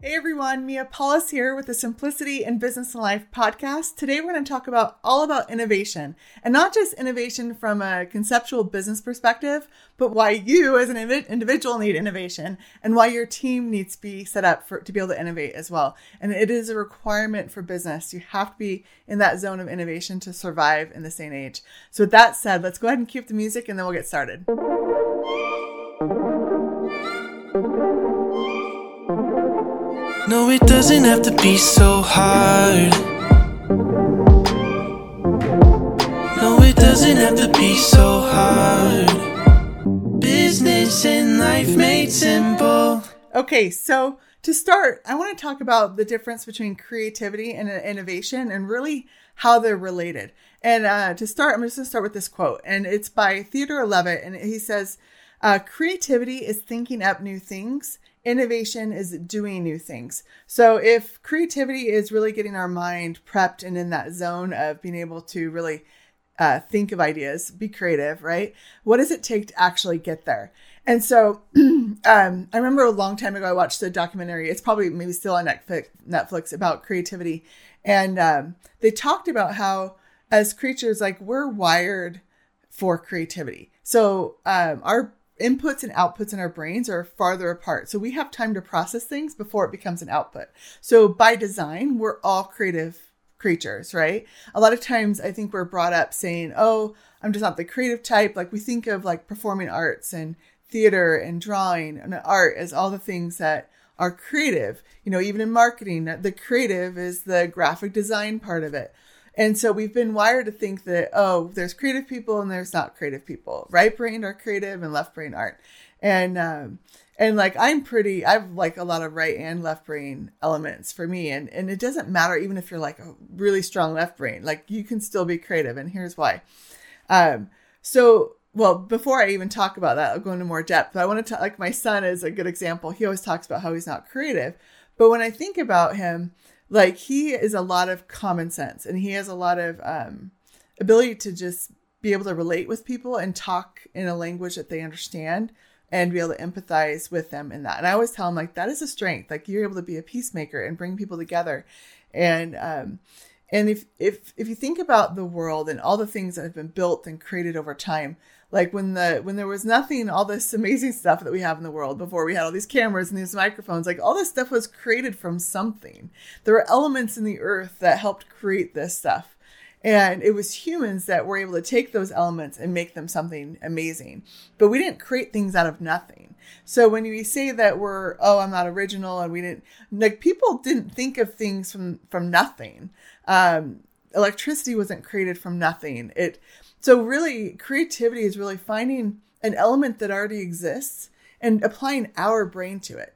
Hey everyone, Mia Paulus here with the Simplicity in Business and Life podcast. Today we're going to talk about all about innovation and not just innovation from a conceptual business perspective, but why you as an individual need innovation and why your team needs to be set up for to be able to innovate as well. And it is a requirement for business. You have to be in that zone of innovation to survive in this and age. So with that said, let's go ahead and keep the music and then we'll get started. No, it doesn't have to be so hard. No, it doesn't have to be so hard. Business and life made simple. Okay, so to start, I want to talk about the difference between creativity and innovation and really how they're related. And uh, to start, I'm just going to start with this quote, and it's by Theodore Levitt, and he says, uh, Creativity is thinking up new things, innovation is doing new things. So if creativity is really getting our mind prepped and in that zone of being able to really uh, think of ideas, be creative, right? What does it take to actually get there? And so um, I remember a long time ago, I watched a documentary. It's probably maybe still on Netflix, Netflix about creativity. And um, they talked about how, as creatures, like we're wired for creativity. So um, our inputs and outputs in our brains are farther apart. So we have time to process things before it becomes an output. So by design, we're all creative creatures, right? A lot of times I think we're brought up saying, oh, I'm just not the creative type. Like we think of like performing arts and theater and drawing and art as all the things that are creative. You know, even in marketing, the creative is the graphic design part of it. And so we've been wired to think that, oh, there's creative people and there's not creative people. Right brain are creative and left brain aren't. And, um, and like I'm pretty, I've like a lot of right and left brain elements for me. And, and it doesn't matter even if you're like a really strong left brain, like you can still be creative. And here's why. Um, so, well, before I even talk about that, I'll go into more depth. But I want to talk, like my son is a good example. He always talks about how he's not creative. But when I think about him, like he is a lot of common sense and he has a lot of um, ability to just be able to relate with people and talk in a language that they understand and be able to empathize with them in that. And I always tell him like that is a strength. Like you're able to be a peacemaker and bring people together. And um and if if if you think about the world and all the things that have been built and created over time, like when the when there was nothing all this amazing stuff that we have in the world before we had all these cameras and these microphones like all this stuff was created from something. There were elements in the earth that helped create this stuff. And it was humans that were able to take those elements and make them something amazing. But we didn't create things out of nothing. So when we say that we're oh i'm not original and we didn't like people didn't think of things from from nothing. Um electricity wasn't created from nothing. It so, really, creativity is really finding an element that already exists and applying our brain to it.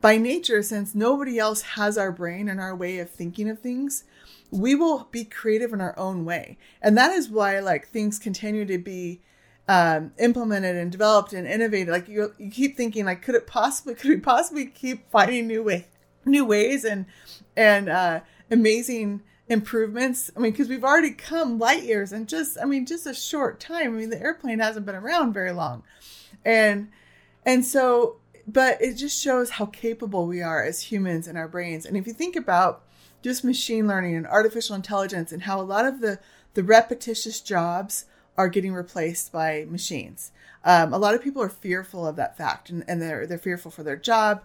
By nature, since nobody else has our brain and our way of thinking of things, we will be creative in our own way. And that is why, like, things continue to be um, implemented and developed and innovated. Like, you, you keep thinking, like, could it possibly, could we possibly keep finding new way, new ways and, and, uh, amazing improvements. I mean, because we've already come light years in just, I mean, just a short time. I mean, the airplane hasn't been around very long. And, and so, but it just shows how capable we are as humans in our brains. And if you think about just machine learning and artificial intelligence and how a lot of the, the repetitious jobs are getting replaced by machines. Um, a lot of people are fearful of that fact and, and they're, they're fearful for their job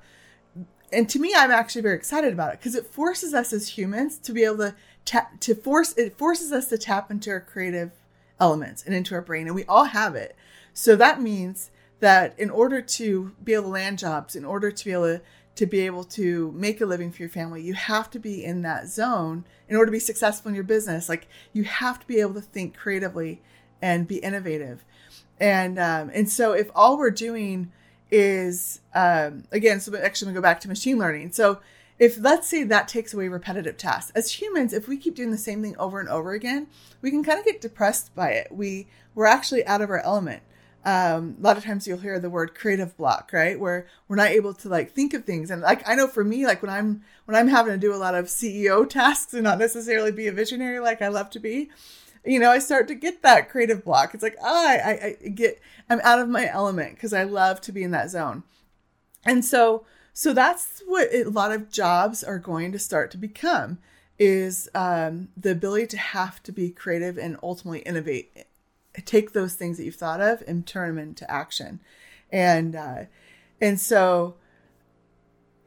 and to me i'm actually very excited about it because it forces us as humans to be able to tap to force it forces us to tap into our creative elements and into our brain and we all have it. So that means that in order to be able to land jobs in order to be able to to be able to make a living for your family you have to be in that zone in order to be successful in your business. Like you have to be able to think creatively and be innovative. And um, and so if all we're doing is um, again so actually I'm go back to machine learning. So if let's say that takes away repetitive tasks as humans if we keep doing the same thing over and over again we can kind of get depressed by it. We we're actually out of our element. Um, a lot of times you'll hear the word creative block right? Where we're not able to like think of things. And like i know for me like when i'm when i'm having to do a lot of ceo tasks and not necessarily be a visionary like i love to be you know, I start to get that creative block. It's like, ah, I, I get, I'm out of my element because I love to be in that zone. And so, so that's what a lot of jobs are going to start to become is um, the ability to have to be creative and ultimately innovate take those things that you've thought of and turn them into action and uh, and so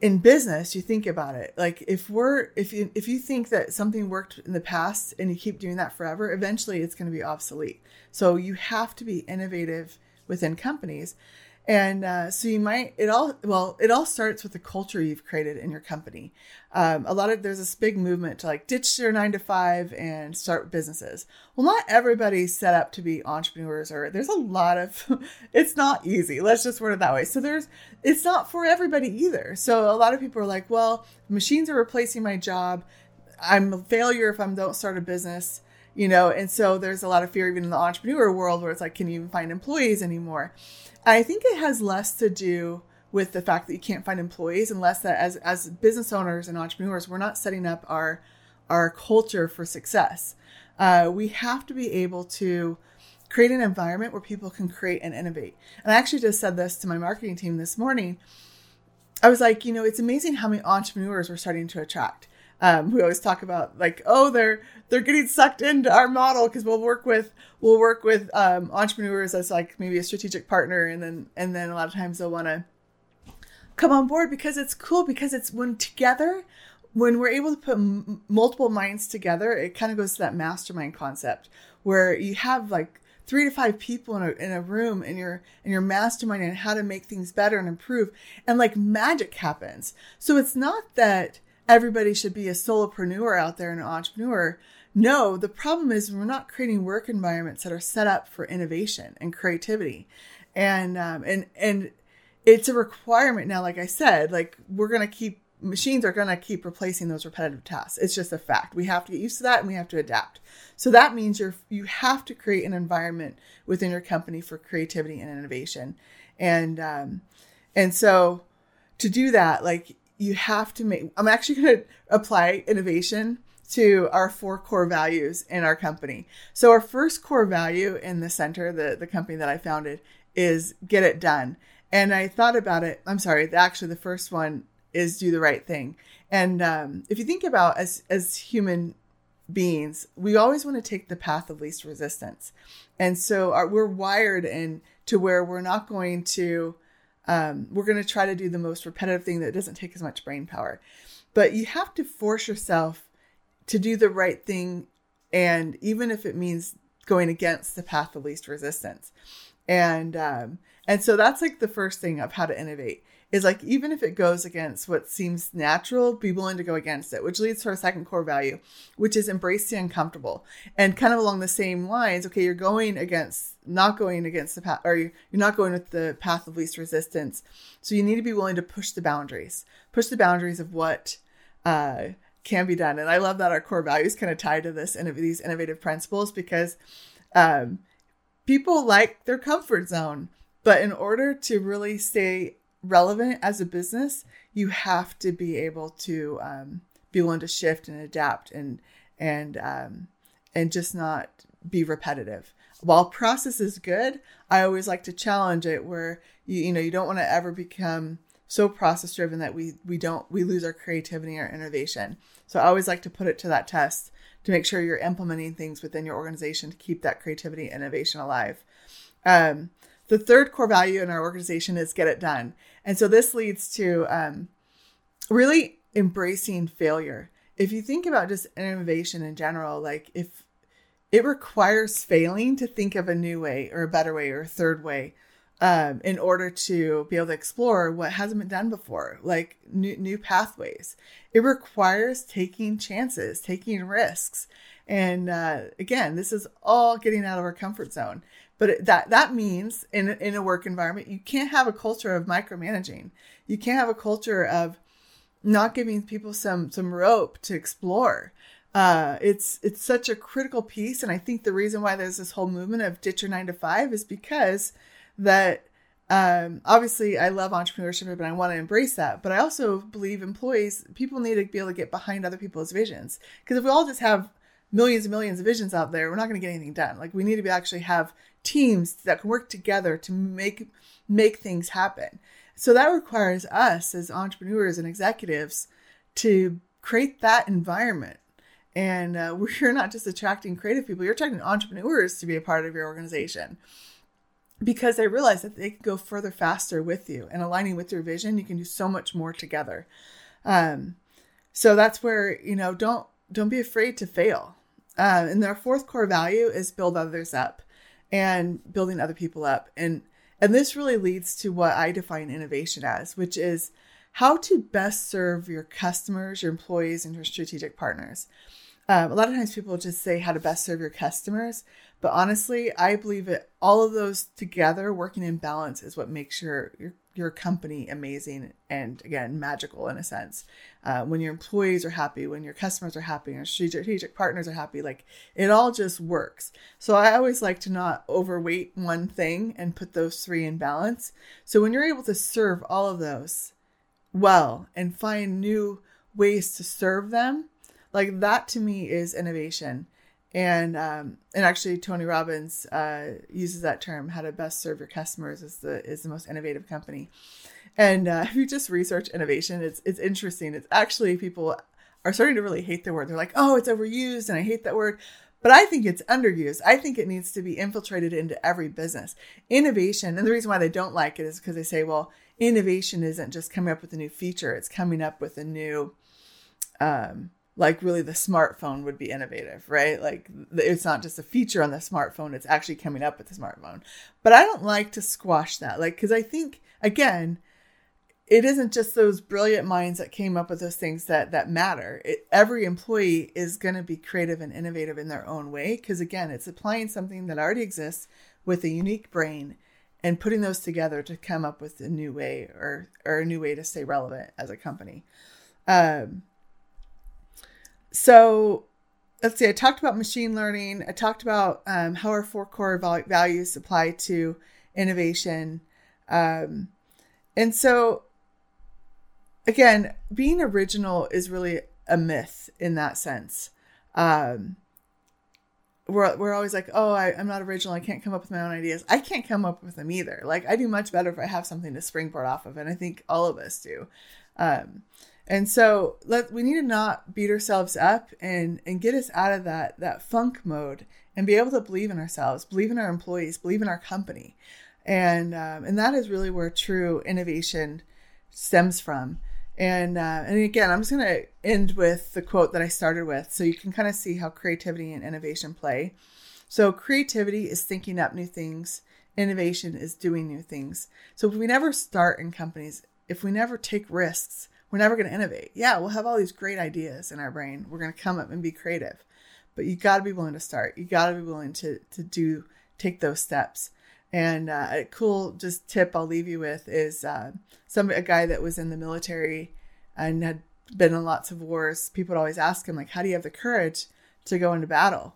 in business you think about it. Like if we're if you if you think that something worked in the past and you keep doing that forever eventually it's going to be obsolete. So you have to be innovative within companies and uh, so you might it all well it all starts with the culture you've created in your company. Um, a lot of there's this big movement to like ditch your nine to five and start businesses. Well not everybody's set up to be entrepreneurs or there's a lot of it's not easy. Let's just word it that way. So there's it's not for everybody either. So a lot of people are like well machines are replacing my job. I'm a failure if i don't start a business you know and so there's a lot of fear even in the entrepreneur world where it's like can you even find employees anymore I think it has less to do with the fact that you can't find employees and less that as as business owners and entrepreneurs, we're not setting up our our culture for success. Uh, we have to be able to create an environment where people can create and innovate. And I actually just said this to my marketing team this morning. I was like, you know, it's amazing how many entrepreneurs we're starting to attract. Um, we always talk about like, oh, they're they're getting sucked into our model because we'll work with we'll work with um, entrepreneurs as like maybe a strategic partner, and then and then a lot of times they'll want to come on board because it's cool because it's when together when we're able to put m- multiple minds together, it kind of goes to that mastermind concept where you have like three to five people in a, in a room and you're and you're masterminding how to make things better and improve and like magic happens. So it's not that everybody should be a solopreneur out there and an entrepreneur. No, the problem is we're not creating work environments that are set up for innovation and creativity, and um, and and it's a requirement now. Like I said, like we're gonna keep machines are gonna keep replacing those repetitive tasks. It's just a fact. We have to get used to that and we have to adapt. So that means you're you have to create an environment within your company for creativity and innovation, and um, and so to do that, like you have to make i'm actually going to apply innovation to our four core values in our company. So our first core value in the center the, the company that i founded is get it done. And i thought about it i'm sorry actually the first one is do the right thing. And um, if you think about as as human beings we always want to take the path of least resistance. And so our, we're wired in to where we're not going to um, we're going to try to do the most repetitive thing that doesn't take as much brain power. But you have to force yourself to do the right thing. And even if it means going against the path of least resistance. And, um, and so that's like the first thing of how to innovate is like even if it goes against what seems natural, be willing to go against it, which leads to our second core value, which is embrace the uncomfortable. And kind of along the same lines, okay, you're going against not going against the path or you're not going with the path of least resistance. So you need to be willing to push the boundaries, push the boundaries of what uh, can be done. And I love that our core values kind of tie to this and these innovative principles because um, people like their comfort zone. But in order to really stay relevant as a business, you have to be able to um, be willing to shift and adapt and and um, and just not be repetitive. While process is good, I always like to challenge it where you you know you don't want to ever become so process driven that we we don't we lose our creativity or innovation. So I always like to put it to that test to make sure you're implementing things within your organization to keep that creativity innovation alive. Um, the third core value in our organization is get it done. And so this leads to um, really embracing failure. If you think about just innovation in general, like if it requires failing to think of a new way or a better way or a third way um, in order to be able to explore what hasn't been done before, like new, new pathways. It requires taking chances, taking risks. And uh, again, this is all getting out of our comfort zone. But that that means in in a work environment, you can't have a culture of micromanaging. You can't have a culture of not giving people some some rope to explore. Uh, it's it's such a critical piece, and I think the reason why there's this whole movement of ditch your nine to five is because that um, obviously I love entrepreneurship and I want to embrace that, but I also believe employees people need to be able to get behind other people's visions because if we all just have millions and millions of visions out there, we're not going to get anything done. Like we need to be actually have teams that can work together to make make things happen. So that requires us as entrepreneurs and executives to create that environment. And uh, we're not just attracting creative people, you're attracting entrepreneurs to be a part of your organization because they realize that they can go further faster with you and aligning with your vision. You can do so much more together. Um, so that's where, you know, don't, don't be afraid to fail. Uh, and their fourth core value is build others up and building other people up. And and this really leads to what I define innovation as, which is how to best serve your customers, your employees, and your strategic partners. Um, a lot of times people just say how to best serve your customers, but honestly, I believe that all of those together working in balance is what makes your your your company amazing and again magical in a sense. Uh, when your employees are happy when your customers are happy your strategic partners are happy like it all just works. So i always like to not overweight one thing and put those three in balance. So when you're able to serve all of those well and find new ways to serve them like that to me is innovation and um, and actually Tony Robbins uh, uses that term how to best serve your customers is the is the most innovative company. And uh, if you just research innovation it's it's interesting. It's actually people are starting to really hate the word. They're like oh it's overused and I hate that word. But I think it's underused. I think it needs to be infiltrated into every business. Innovation and the reason why they don't like it is because they say well innovation isn't just coming up with a new feature. It's coming up with a new um, like really the smartphone would be innovative, right? Like it's not just a feature on the smartphone, it's actually coming up with the smartphone. But I don't like to squash that. Like cuz I think again, it isn't just those brilliant minds that came up with those things that that matter. It, every employee is going to be creative and innovative in their own way because again, it's applying something that already exists with a unique brain and putting those together to come up with a new way or or a new way to stay relevant as a company. Um, so let's see, I talked about machine learning. I talked about um, how our four core values apply to innovation. Um, and so, again, being original is really a myth in that sense. Um, we're, we're always like, oh, I, am not original. I can't come up with my own ideas. I can't come up with them either. Like, I do much better if I have something to springboard off of. And I think all of us do. Um, and so let we need to not beat ourselves up and and get us out of that that funk mode and be able to believe in ourselves, believe in our employees, believe in our company, and um, and that is really where true innovation stems from. And uh, and again, I'm just going to end with the quote that I started with, so you can kind of see how creativity and innovation play. So creativity is thinking up new things. Innovation is doing new things. So if we never start in companies, if we never take risks, we're never going to innovate. Yeah, we'll have all these great ideas in our brain. We're going to come up and be creative. But you got to be willing to start. You got to be willing to to do take those steps. And uh, a cool just tip I'll leave you with is uh, some a guy that was in the military and had been in lots of wars. People would always ask him like, "How do you have the courage to go into battle?"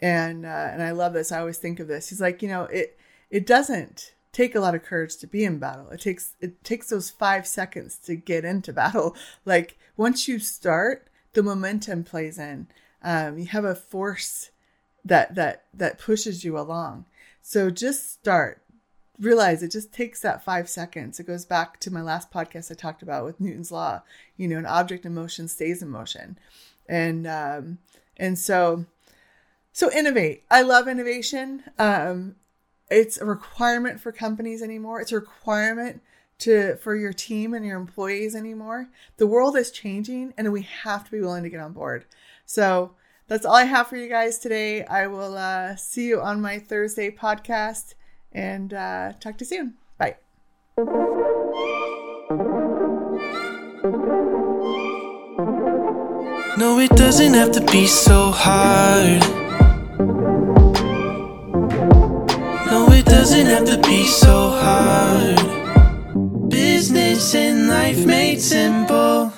And uh, and I love this. I always think of this. He's like, you know, it it doesn't take a lot of courage to be in battle. It takes it takes those five seconds to get into battle. Like once you start, the momentum plays in. Um, you have a force that that that pushes you along. So just start. Realize it just takes that five seconds. It goes back to my last podcast I talked about with Newton's law. You know, an object in motion stays in motion, and um, and so so innovate. I love innovation. Um, it's a requirement for companies anymore. It's a requirement to for your team and your employees anymore. The world is changing and we have to be willing to get on board. So that's all I have for you guys today. I will uh, see you on my Thursday podcast and uh, talk to you soon. Bye. No, it doesn't have to be so hard. Doesn't have to be so hard. Business and life made simple.